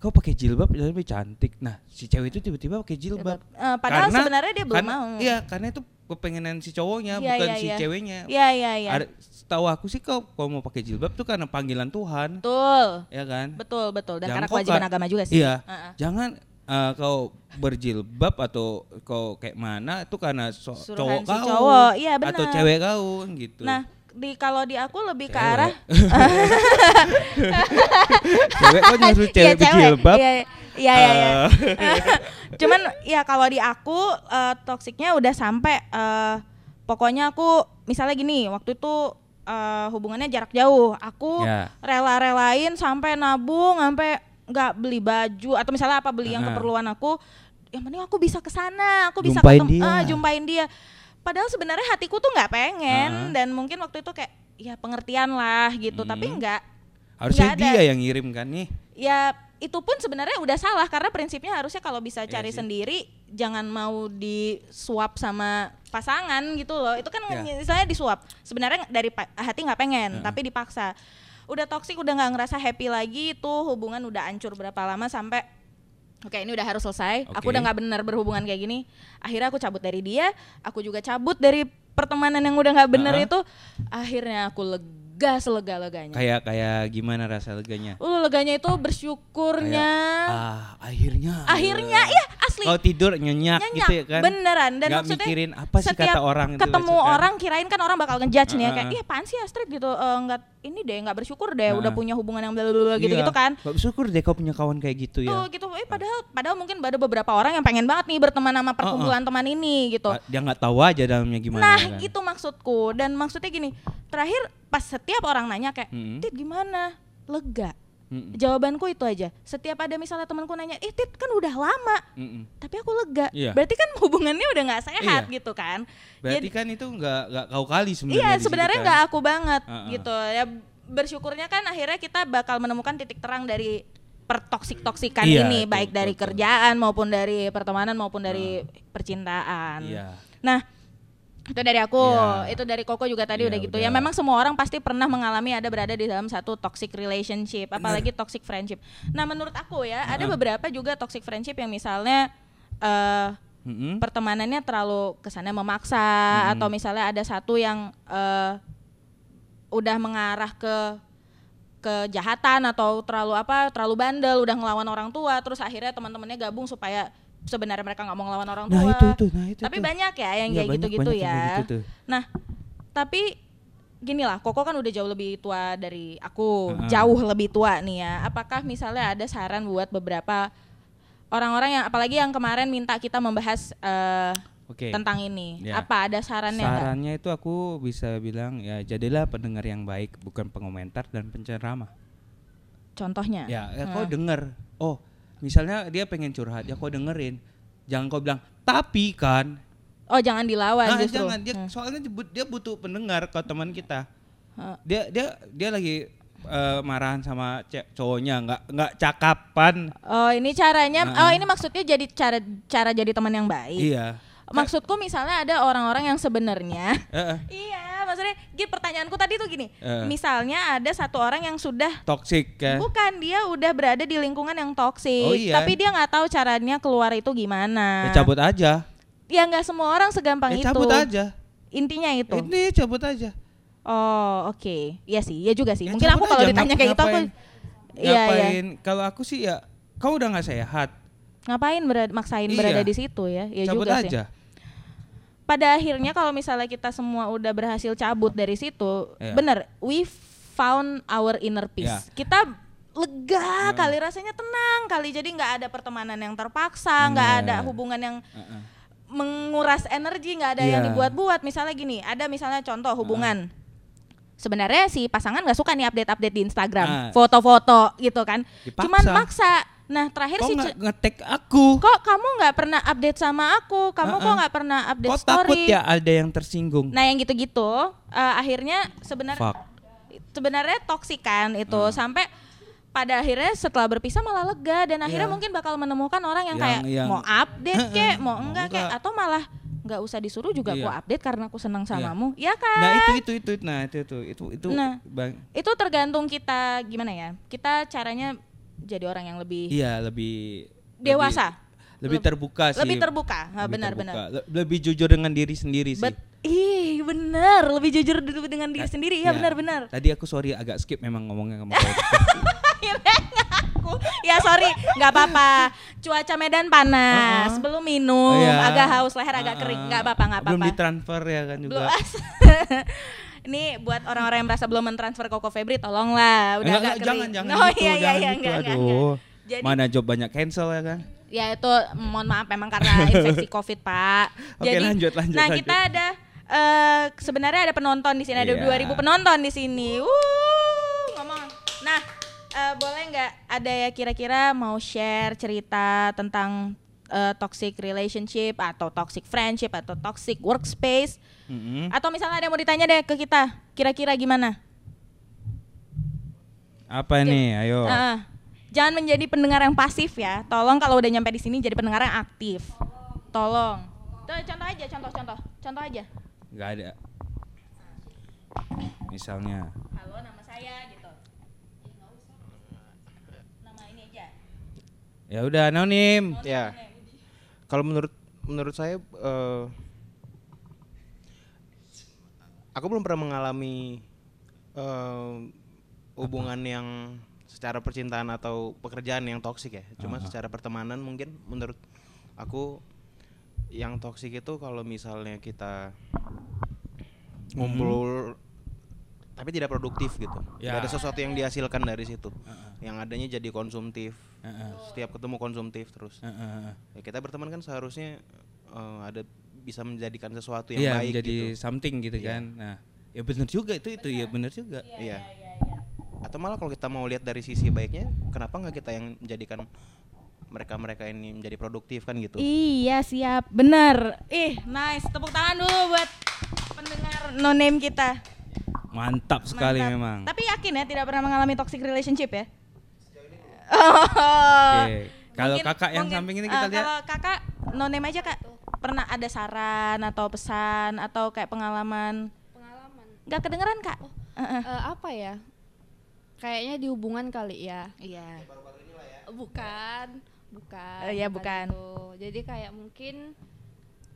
kau pakai jilbab jadi lebih cantik. Nah, si cewek itu tiba-tiba pakai jilbab. Eh, padahal Karena- sebenarnya dia belum karena- mau. Iya, karena itu kepengenan si cowoknya Iya, bukan iya, si iya. ceweknya. Iya, iya, iya. Setahu aku sih kau kalau mau pakai jilbab tuh karena panggilan Tuhan, Betul. ya kan? Betul, betul. Dan Jangan karena kewajiban agama juga sih. Iya. Heeh. Jangan eh, kau berjilbab atau kau kayak mana itu karena so- Suruhan cowok si kau cowok. Iya, atau cewek kau gitu. Nah, di kalau di aku lebih ke arah cewek kau nyuruh Iya, cewek berjilbab. Iya, iya, iya. iya. eh, Cuman ya kalau di aku eh, toksiknya udah sampai eh, pokoknya aku misalnya gini, waktu itu eh, hubungannya jarak jauh. Aku Ya. rela-relain sampai nabung, sampai nggak beli baju atau misalnya apa beli yang Heeh. keperluan aku. Yang penting aku bisa ke sana, aku bisa Jumpain ketemu, dia. ah, jumpain dia. Padahal sebenarnya hatiku tuh nggak pengen Heeh. dan mungkin waktu itu kayak ya pengertian lah gitu, tapi Hmm. nggak Harusnya ada. dia yang ngirim kan nih. ya itu pun sebenarnya udah salah karena prinsipnya harusnya kalau bisa Iya cari sih. sendiri jangan mau disuap sama pasangan gitu loh itu kan Ya. misalnya disuap sebenarnya dari hati nggak pengen Heeh. tapi dipaksa udah toksik udah nggak ngerasa happy lagi itu hubungan udah hancur berapa lama sampai Oke ini udah harus selesai. Aku Oke. udah nggak benar berhubungan kayak gini. Akhirnya aku cabut dari dia. Aku juga cabut dari pertemanan yang udah nggak bener Uh-uh. itu. Akhirnya aku lega selega leganya. Kayak kayak gimana rasa leganya? Uh, leganya itu bersyukurnya. Ah, akhirnya. Akhirnya ya asli. Kau tidur nyenyak, nyenyak gitu ya kan? beneran dan Nggak maksudnya mikirin apa sih setiap kata orang itu ketemu kan? orang kirain kan orang bakal ngejudge nih ya kayak ih apaan sih Astrid gitu Eh, nggak ini deh nggak bersyukur deh udah Heeh. punya hubungan yang bla gitu gitu Iya. kan Gak bersyukur deh kau punya kawan kayak gitu tuh ya. gitu eh padahal padahal mungkin ada beberapa orang yang pengen banget nih berteman sama perkumpulan teman ini gitu Dia nggak tahu aja dalamnya gimana. nah kan? itu maksudku dan maksudnya gini terakhir pas setiap orang nanya kayak Mm-mm. Tit gimana lega Mm-mm. jawabanku itu aja setiap ada misalnya temanku nanya eh Tit kan udah lama Mm-mm. tapi aku lega Iya. berarti kan hubungannya udah nggak sehat Iya. gitu kan Berarti Jadi- kan itu nggak nggak kau kali sebenarnya. iya sebenarnya kan. nggak aku banget Heeh. gitu ya bersyukurnya kan akhirnya kita bakal menemukan titik terang dari pertoksik toksikan Iya, ini betul, baik betul, dari betul. kerjaan maupun dari pertemanan maupun dari percintaan Iya. nah itu dari aku Iya. itu dari Koko juga tadi Iya, udah gitu udah. ya memang semua orang pasti pernah mengalami ada berada di dalam satu toxic relationship apalagi toxic friendship nah menurut aku ya ada Heeh. beberapa juga toxic friendship yang misalnya eh Mm-mm. pertemanannya terlalu kesannya memaksa Hmm. atau misalnya ada satu yang eh, udah mengarah ke kejahatan atau terlalu apa terlalu bandel udah ngelawan orang tua terus akhirnya teman-temannya gabung supaya sebenarnya mereka nggak mau ngelawan orang tua. Nah, itu itu, nah itu. Tapi tuh. banyak ya yang Iya, kayak gitu-gitu ya. gitu tuh. Nah, tapi gini lah, Koko kan udah jauh lebih tua dari aku, Heeh. jauh lebih tua nih ya. Apakah misalnya ada saran buat beberapa orang-orang yang apalagi yang kemarin minta kita membahas eh, Oke. tentang ini? Ya. Apa ada sarannya? Sarannya itu aku bisa bilang ya jadilah pendengar yang baik, bukan pengomentar dan penceramah. Contohnya? Ya, ya Hmm. kau denger. Oh, misalnya dia pengen curhat, ya kau dengerin. Jangan kau bilang, "Tapi kan." Oh, jangan dilawan Ah, justru. jangan dia Hmm. soalnya dia but- dia butuh pendengar kau teman kita. Dia dia dia lagi eh, marahan sama cowoknya, nggak nggak cakapan. Oh, ini caranya Heeh. oh ini maksudnya jadi cara cara jadi teman yang baik. Iya. Maksudku misalnya ada orang-orang yang sebenarnya Iya, maksudnya gini pertanyaanku tadi tuh gini. Eh. Misalnya ada satu orang yang sudah toxic kan. bukan dia udah berada di lingkungan yang toksik, Oh, iya. tapi dia nggak tahu caranya keluar itu gimana. Ya cabut aja. Ya nggak semua orang segampang Ya itu. cabut aja. Intinya itu. Ini cabut aja. Oh, oke. Iya sih, iya juga sih. Ya Mungkin cabut aku kalau aja, ditanya kayak gitu aku ngapain- Iya, iya. Ngapain? Kalau aku sih ya kau udah nggak sehat. Ngapain berada, maksain Iya. berada di situ ya? Ya cabut juga sih. Pada akhirnya kalau misalnya kita semua udah berhasil cabut dari situ, Iya. bener, we found our inner peace. Iya. Kita lega kali rasanya tenang kali jadi nggak ada pertemanan yang terpaksa nggak Bener. ada hubungan yang Heeh. menguras energi nggak ada yang Iya. dibuat-buat misalnya gini ada misalnya contoh hubungan sebenarnya si pasangan nggak suka nih update-update di Instagram foto-foto gitu kan Dipaksa. cuman maksa nah terakhir Kok si nggak ce- ngetek aku? kok kamu nggak pernah update sama aku kamu kok Uh-uh. nggak pernah update Kok takut story ya ada yang tersinggung? Nah yang gitu-gitu eh, akhirnya sebenarnya sebenarnya toksik kan itu Hmm. sampai pada akhirnya setelah berpisah malah lega dan akhirnya Iya. mungkin bakal menemukan orang yang, Yang- kayak yang- mau update kek, mau enggak kek enggak. atau malah nggak usah disuruh juga Iya. aku update karena aku senang Iya. samamu. Ya kan? Nah itu itu itu nah itu itu itu itu Nah. bang Itu tergantung kita gimana ya. Kita caranya jadi orang yang lebih iya lebih dewasa, lebih, lebih terbuka sih lebih terbuka. Benar-benar. lebih jujur dengan diri sendiri sih Bet Ih, bener, lebih jujur dengan diri Nah, sendiri. Ya, ya. benar-benar. tadi aku sorry agak skip memang ngomongnya sama kau akhirnya ngaku ya sorry nggak apa-apa cuaca Medan panas Uh-uh. belum minum Iya. agak haus leher agak Uh-uh. kering nggak apa-apa nggak belum apa-apa ditransfer ya kan juga Belum. ini buat orang-orang yang merasa belum mentransfer Koko Febri tolonglah udah Enggak, enggak, jangan jangan oh gitu, iya iya jangan iya gitu. enggak enggak enggak. jadi mana job banyak cancel ya kan ya itu mohon maaf memang karena infeksi covid pak Oke, jadi lanjut, lanjut, nah lanjut. kita ada eh, sebenarnya ada penonton di sini ada Iya. 2000 penonton di sini uh ngomong nah eh, boleh nggak ada ya kira-kira mau share cerita tentang eh, toxic relationship atau toxic friendship atau toxic workspace Mm-mm. atau misalnya ada yang mau ditanya deh ke kita kira-kira gimana apa nih ayo Ah, jangan menjadi pendengar yang pasif ya. Tolong kalau udah nyampe di sini jadi pendengar yang aktif. Tolong. Tuh, contoh aja, contoh, contoh, contoh aja. nggak ada misalnya Halo, nama saya gitu. Nama ini aja. ya udah anonim Ya. Kalau menurut menurut saya eh, aku belum pernah mengalami eh, hubungan yang secara percintaan atau pekerjaan yang toksik ya. Cuma secara pertemanan mungkin menurut aku yang toksik itu kalau misalnya kita ngumpul tapi tidak produktif gitu. Ya. Tidak ada sesuatu yang dihasilkan dari situ. Yang adanya jadi konsumtif. Heeh. Setiap ketemu konsumtif terus Heeh, heeh. ya kita berteman kan seharusnya eh, ada bisa menjadikan sesuatu yang Iya baik menjadi gitu something gitu kan nah ya benar juga itu itu ya benar juga iya atau malah kalau kita mau lihat dari sisi baiknya kenapa nggak kita yang menjadikan mereka mereka ini menjadi produktif kan gitu Iya, siap. Bener. Ih, nice. Tepuk tangan dulu buat pendengar no name kita. Mantap sekali Mantap. memang Tapi yakin ya tidak pernah mengalami toxic relationship ya? Oh. Oke. Kalau kakak yang mungkin, samping ini kita eh, lihat. Kalau kakak no name aja kak. Pernah ada saran atau pesan atau kayak pengalaman? pengalaman Nggak kedengeran kak? Heeh. Eh, apa ya kayaknya di hubungan kali ya Iya. bukan bukan Eh, ya, bukan. itu. jadi kayak mungkin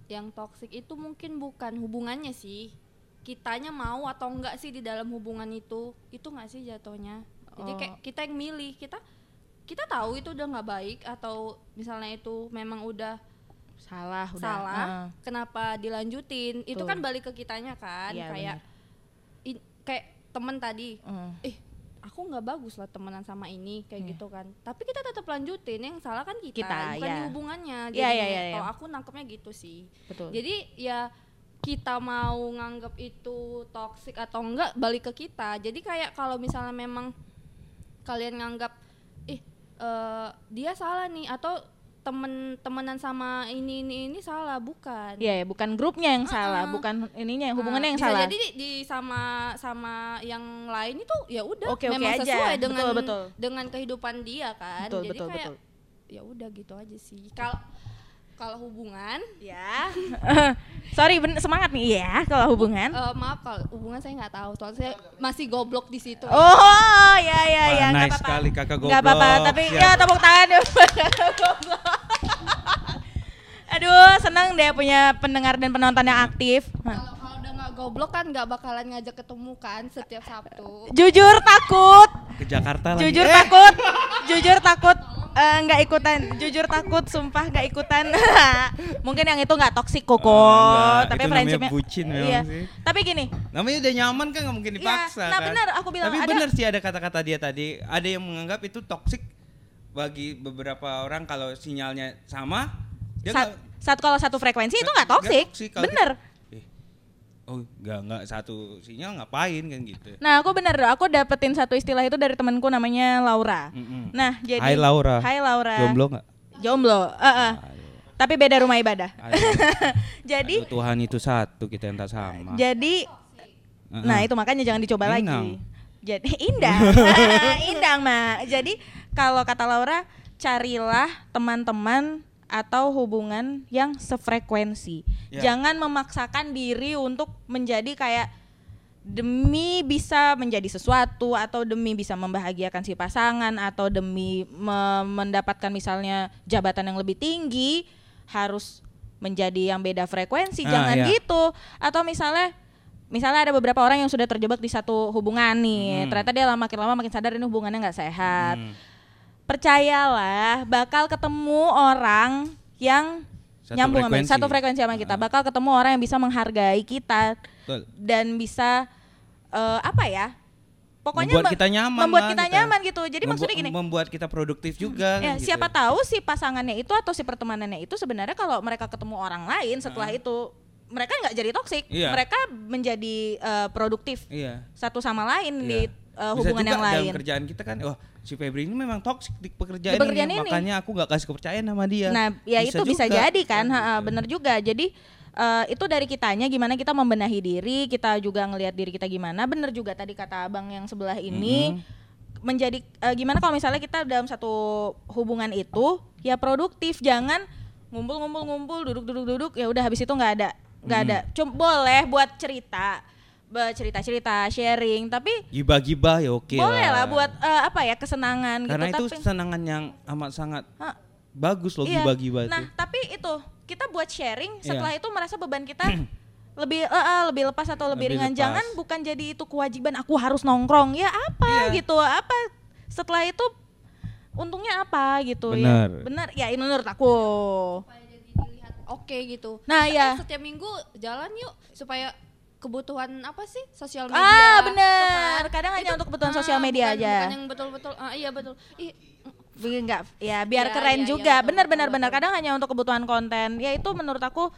yang toksik itu mungkin bukan hubungannya sih kitanya mau atau enggak sih di dalam hubungan itu itu nggak sih jatuhnya jadi Oh. kayak kita yang milih kita kita tahu itu udah nggak baik atau misalnya itu memang udah salah udah salah Heeh. kenapa dilanjutin itu Betul. kan balik ke kitanya kan Iya, kayak in- kayak temen tadi Heeh. eh aku nggak bagus lah temenan sama ini kayak Iya. gitu kan tapi kita tetap lanjutin yang salah kan kita, Kita, bukan di hubungannya Iya, jadinya. iya, iya, iya. kalau aku nangkepnya gitu sih betul jadi ya kita mau nganggap itu toxic atau enggak balik ke kita jadi kayak kalau misalnya memang kalian nganggap ih eh, dia salah nih atau temen temenan sama ini ini ini salah bukan Iya ya, bukan grupnya yang salah, Uh-uh. bukan ininya, hubungannya yang bisa salah. jadi di, di sama sama yang lain itu ya udah oke memang aja. sesuai dengan Betul, betul. dengan kehidupan dia kan Betul, jadi betul, kayak ya udah gitu aja sih kalau kalau hubungan Ya. Sorry, ben- semangat nih ya kalau hubungan. eh, maaf kalau hubungan saya nggak tahu soalnya saya masih goblok di situ Oh, ya ya ya, Wah, nggak nice apa-apa. sekali kakak Nggak apa-apa, goblok. tapi Siap. ya tepuk tangan ya. Goblok. Aduh, senang deh punya pendengar dan penonton yang aktif. Kalau goblok kan nggak bakalan ngajak ketemu kan setiap Sabtu Jujur takut, ke Jakarta lagi. jujur Eh, takut, jujur takut eh, nggak ikutan, jujur takut, sumpah nggak ikutan. Mungkin yang itu nggak toksik koko, Ah, nggak. tapi Itu friendshipnya. bucin memang iya. sih. Tapi gini, namanya udah nyaman kan nggak mungkin Iya, dipaksa nah kan. benar, aku bilang Tapi ada- benar sih ada kata-kata dia tadi, ada yang menganggap itu toksik bagi beberapa orang kalau sinyalnya sama dia saat, nggak- saat kalau satu frekuensi itu nggak toksik, toksik bener. kita- oh nggak nggak satu sinyal ngapain kan gitu. Nah aku bener, aku dapetin satu istilah itu dari temanku namanya Laura. Mm-mm. Nah jadi Hai Laura. Hai Laura. Jomblo nggak? Jomblo. eh, eh. Tapi beda rumah ibadah. Aduh, jadi aduh, Tuhan itu satu kita yang tak sama. jadi Heeh. nah itu makanya jangan dicoba Inang. lagi. Jadi indah, indah mak. Jadi kalau kata Laura carilah teman-teman atau hubungan yang sefrekuensi. Ya. Jangan memaksakan diri untuk menjadi kayak demi bisa menjadi sesuatu atau demi bisa membahagiakan si pasangan atau demi me- mendapatkan misalnya jabatan yang lebih tinggi harus menjadi yang beda frekuensi Ah, jangan iya. gitu atau misalnya misalnya ada beberapa orang yang sudah terjebak di satu hubungan nih Hmm. ternyata dia lama makin lama makin sadar ini hubungannya nggak sehat Hmm. Percayalah bakal ketemu orang yang Satu nyambung sama frekuensi. satu frekuensi sama kita Ah. bakal ketemu orang yang bisa menghargai kita Betul. dan bisa eh, apa ya pokoknya membuat me- kita nyaman membuat lah kita nyaman gitu jadi Membu- maksudnya gini membuat kita produktif juga ya gitu. siapa tahu si pasangannya itu atau si pertemanannya itu sebenarnya kalau mereka ketemu orang lain setelah itu mereka nggak jadi toksik Iya. mereka menjadi eh, produktif iya satu sama lain Iya. di Bisa hubungan juga yang lain dalam kerjaan kita kan wah si Febri ini memang toksik di pekerjaan, Di pekerjaan ini, ini. makanya aku nggak kasih kepercayaan sama dia Nah, ya itu bisa juga. jadi kan, ha, gitu. bener juga. Jadi eh, itu dari kitanya gimana kita membenahi diri, kita juga ngelihat diri kita gimana. Bener juga tadi kata abang yang sebelah ini menjadi eh, gimana kalau misalnya kita dalam satu hubungan itu ya produktif, jangan ngumpul-ngumpul-ngumpul, duduk-duduk-duduk, ya udah habis itu nggak ada, nggak ada. Cum boleh buat cerita, cerita-cerita, sharing, tapi gibah-gibah ya oke boleh lah buat eh, apa ya kesenangan karena gitu. itu tapi, kesenangan yang amat sangat Ha, bagus loh Iya. gibah-gibah Nah, itu tapi itu kita buat sharing Iya. setelah itu merasa beban kita lebih eh, eh, lebih lepas atau lebih, Lebih ringan. lepas. Jangan bukan jadi itu kewajiban aku harus nongkrong. Ya apa Iya. gitu? Apa setelah itu untungnya apa gitu Benar. ya? Benar. Ya ini menurut aku. supaya jadi dilihat oke gitu Nah, Kita ya. setiap minggu jalan yuk supaya kebutuhan apa sih sosial media Ah, benar. kan. Kadang hanya Itu- untuk kebutuhan ah, sosial media bukan- aja. bukan yang betul-betul ah, iya betul ih Enggak, ya biar Iya, keren iya, juga. betul, benar betul, benar. Kadang hanya untuk kebutuhan konten. Ya itu menurut aku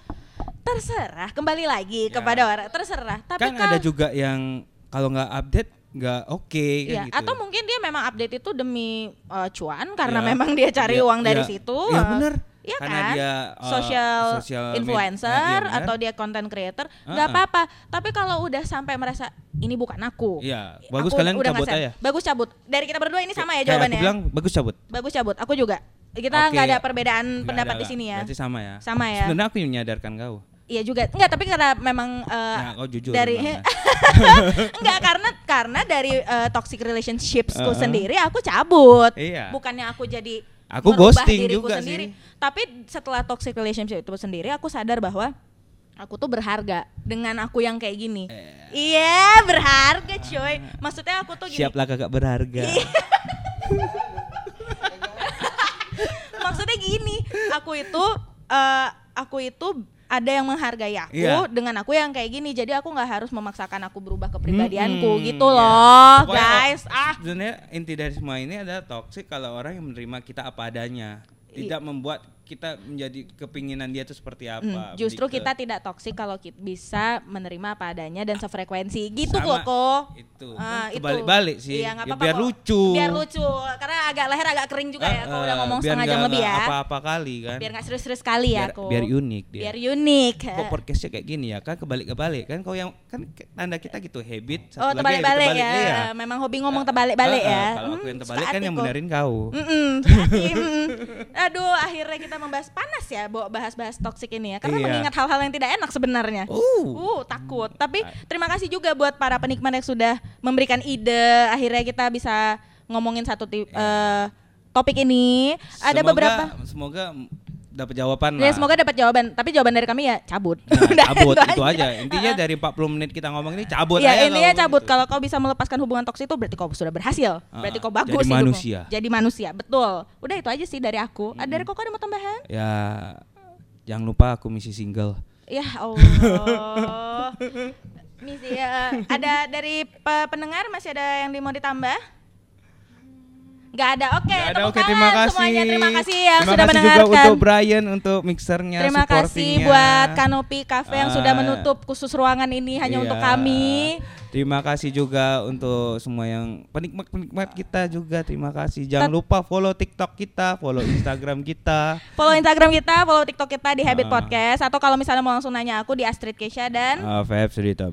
terserah. Kembali lagi Ya. kepada orang. Terserah. Tapi kan ada juga yang kalau nggak update nggak oke kan Iya, gitu atau mungkin dia memang update itu demi uh, cuan karena Iya. memang dia cari Iya, uang dari iya. situ. Iya, uh, bener. Iya Karena kan? dia, uh, social, social influencer iya, bener. atau dia content creator, nggak Uh-uh. apa-apa. Tapi kalau udah sampai merasa ini bukan aku. Iya, bagus aku kalian udah cabut aja. Bagus cabut. Dari kita berdua ini sama ya Kayak jawabannya. aku bilang bagus cabut Bagus cabut. Aku juga. Kita nggak ada perbedaan Nggak pendapat ada di sini ya. berarti sama ya Sama ya. sebenarnya aku yang menyadarkan kau Iya juga. Enggak, tapi karena memang uh, Nah, kau jujur dari ya. enggak karena karena dari uh, toxic relationshipsku Uh-uh. sendiri aku cabut. Iya. Bukannya aku jadi aku ghosting juga sendiri. sih. Tapi setelah toxic relationship itu sendiri aku sadar bahwa aku tuh berharga dengan aku yang kayak gini. Eh. Iya, yeah. yeah, berharga coy. Maksudnya aku tuh gini. Siaplah kakak berharga. Iya. Maksudnya gini, aku itu uh, aku itu ada yang menghargai aku Iya. dengan aku yang kayak gini jadi aku nggak harus memaksakan aku berubah kepribadianku Mm-mm, gitu iya. loh Pokoknya, guys ah Sebenarnya inti dari semua ini adalah toxic kalau orang yang menerima kita apa adanya, tidak membuat kita menjadi kepinginan dia itu seperti Hmm, apa. justru begitu. kita tidak toksik kalau kita bisa menerima apa adanya dan sefrekuensi gitu Sama kok itu. Ah, itu. Kebalik-balik sih. Iya, Ya, biar kok. lucu. Biar lucu. Karena agak leher agak kering juga ya. Kalau Ah, udah ah, ngomong biar setengah jam lebih ya. Apa-apa kali kan. Biar nggak serius-serius sekali ya biar, aku. biar unik dia. Biar unik. Kok podcastnya kayak gini ya kan kebalik-kebalik kan kau yang kan tanda kita gitu habit satu Oh terbalik-balik ya. iya. Memang hobi ngomong terbalik-balik Ah, ah, ya. Kalau aku Hmm, yang suka terbalik kan yang kok. benerin kau. Aduh, akhirnya kita membahas panas ya, bahas-bahas toksik ini ya. Karena Iya. mengingat hal-hal yang tidak enak sebenarnya. Uh. Uh, takut. Tapi terima kasih juga buat para penikmat yang sudah memberikan ide. Akhirnya kita bisa ngomongin satu ti- eh, topik ini. Ada Semoga- beberapa. Semoga dapat jawaban Ya, lah. semoga dapat jawaban. Tapi jawaban dari kami ya cabut. Nah, Udah, cabut itu aja. Intinya dari 40 menit kita ngomong ini cabut Ya aja. intinya kalau cabut. begitu. Kalau kau bisa melepaskan hubungan toksik itu berarti kau sudah berhasil. Berarti kau bagus jadi hidupmu. manusia. Jadi manusia, betul. Udah itu aja sih dari aku. Ada dari kau ada mau tambahan? Ya jangan lupa aku misi single. Ya Allah. Misi ya. Ada dari pe- pendengar masih ada yang mau ditambah? Gak ada. Oke, Nggak ada, oke terima kasih. semuanya. Terima kasih yang Terima sudah kasih mendengarkan. juga untuk Brian untuk mixernya, Terima kasih buat Kanopi Cafe yang sudah Ah, menutup khusus ruangan ini hanya untuk iya. kami. Terima kasih juga untuk semua yang penikmat-penikmat kita juga. Terima kasih. Jangan Tet- lupa follow TikTok kita, follow Instagram kita. Follow Instagram kita, follow TikTok kita di Habit Ah. Podcast atau kalau misalnya mau langsung nanya aku di Astrid Kesha dan Uh, Feb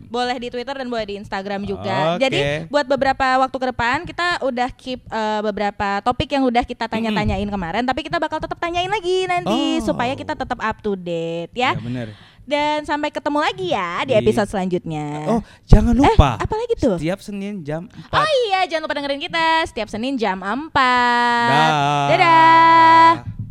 boleh di Twitter dan boleh di Instagram juga. Jadi buat beberapa waktu ke depan kita udah keep eh, beberapa topik yang udah kita tanya-tanyain kemarin, tapi kita bakal tetap tanyain lagi nanti Oh. supaya kita tetap up to date ya. Ya benar. Dan sampai ketemu lagi ya di Di- episode selanjutnya. Oh, jangan lupa. Eh, apa lagi tuh? Setiap Senin jam 4. Oh iya, jangan lupa dengerin kita setiap Senin jam 4. Dah. Dadah.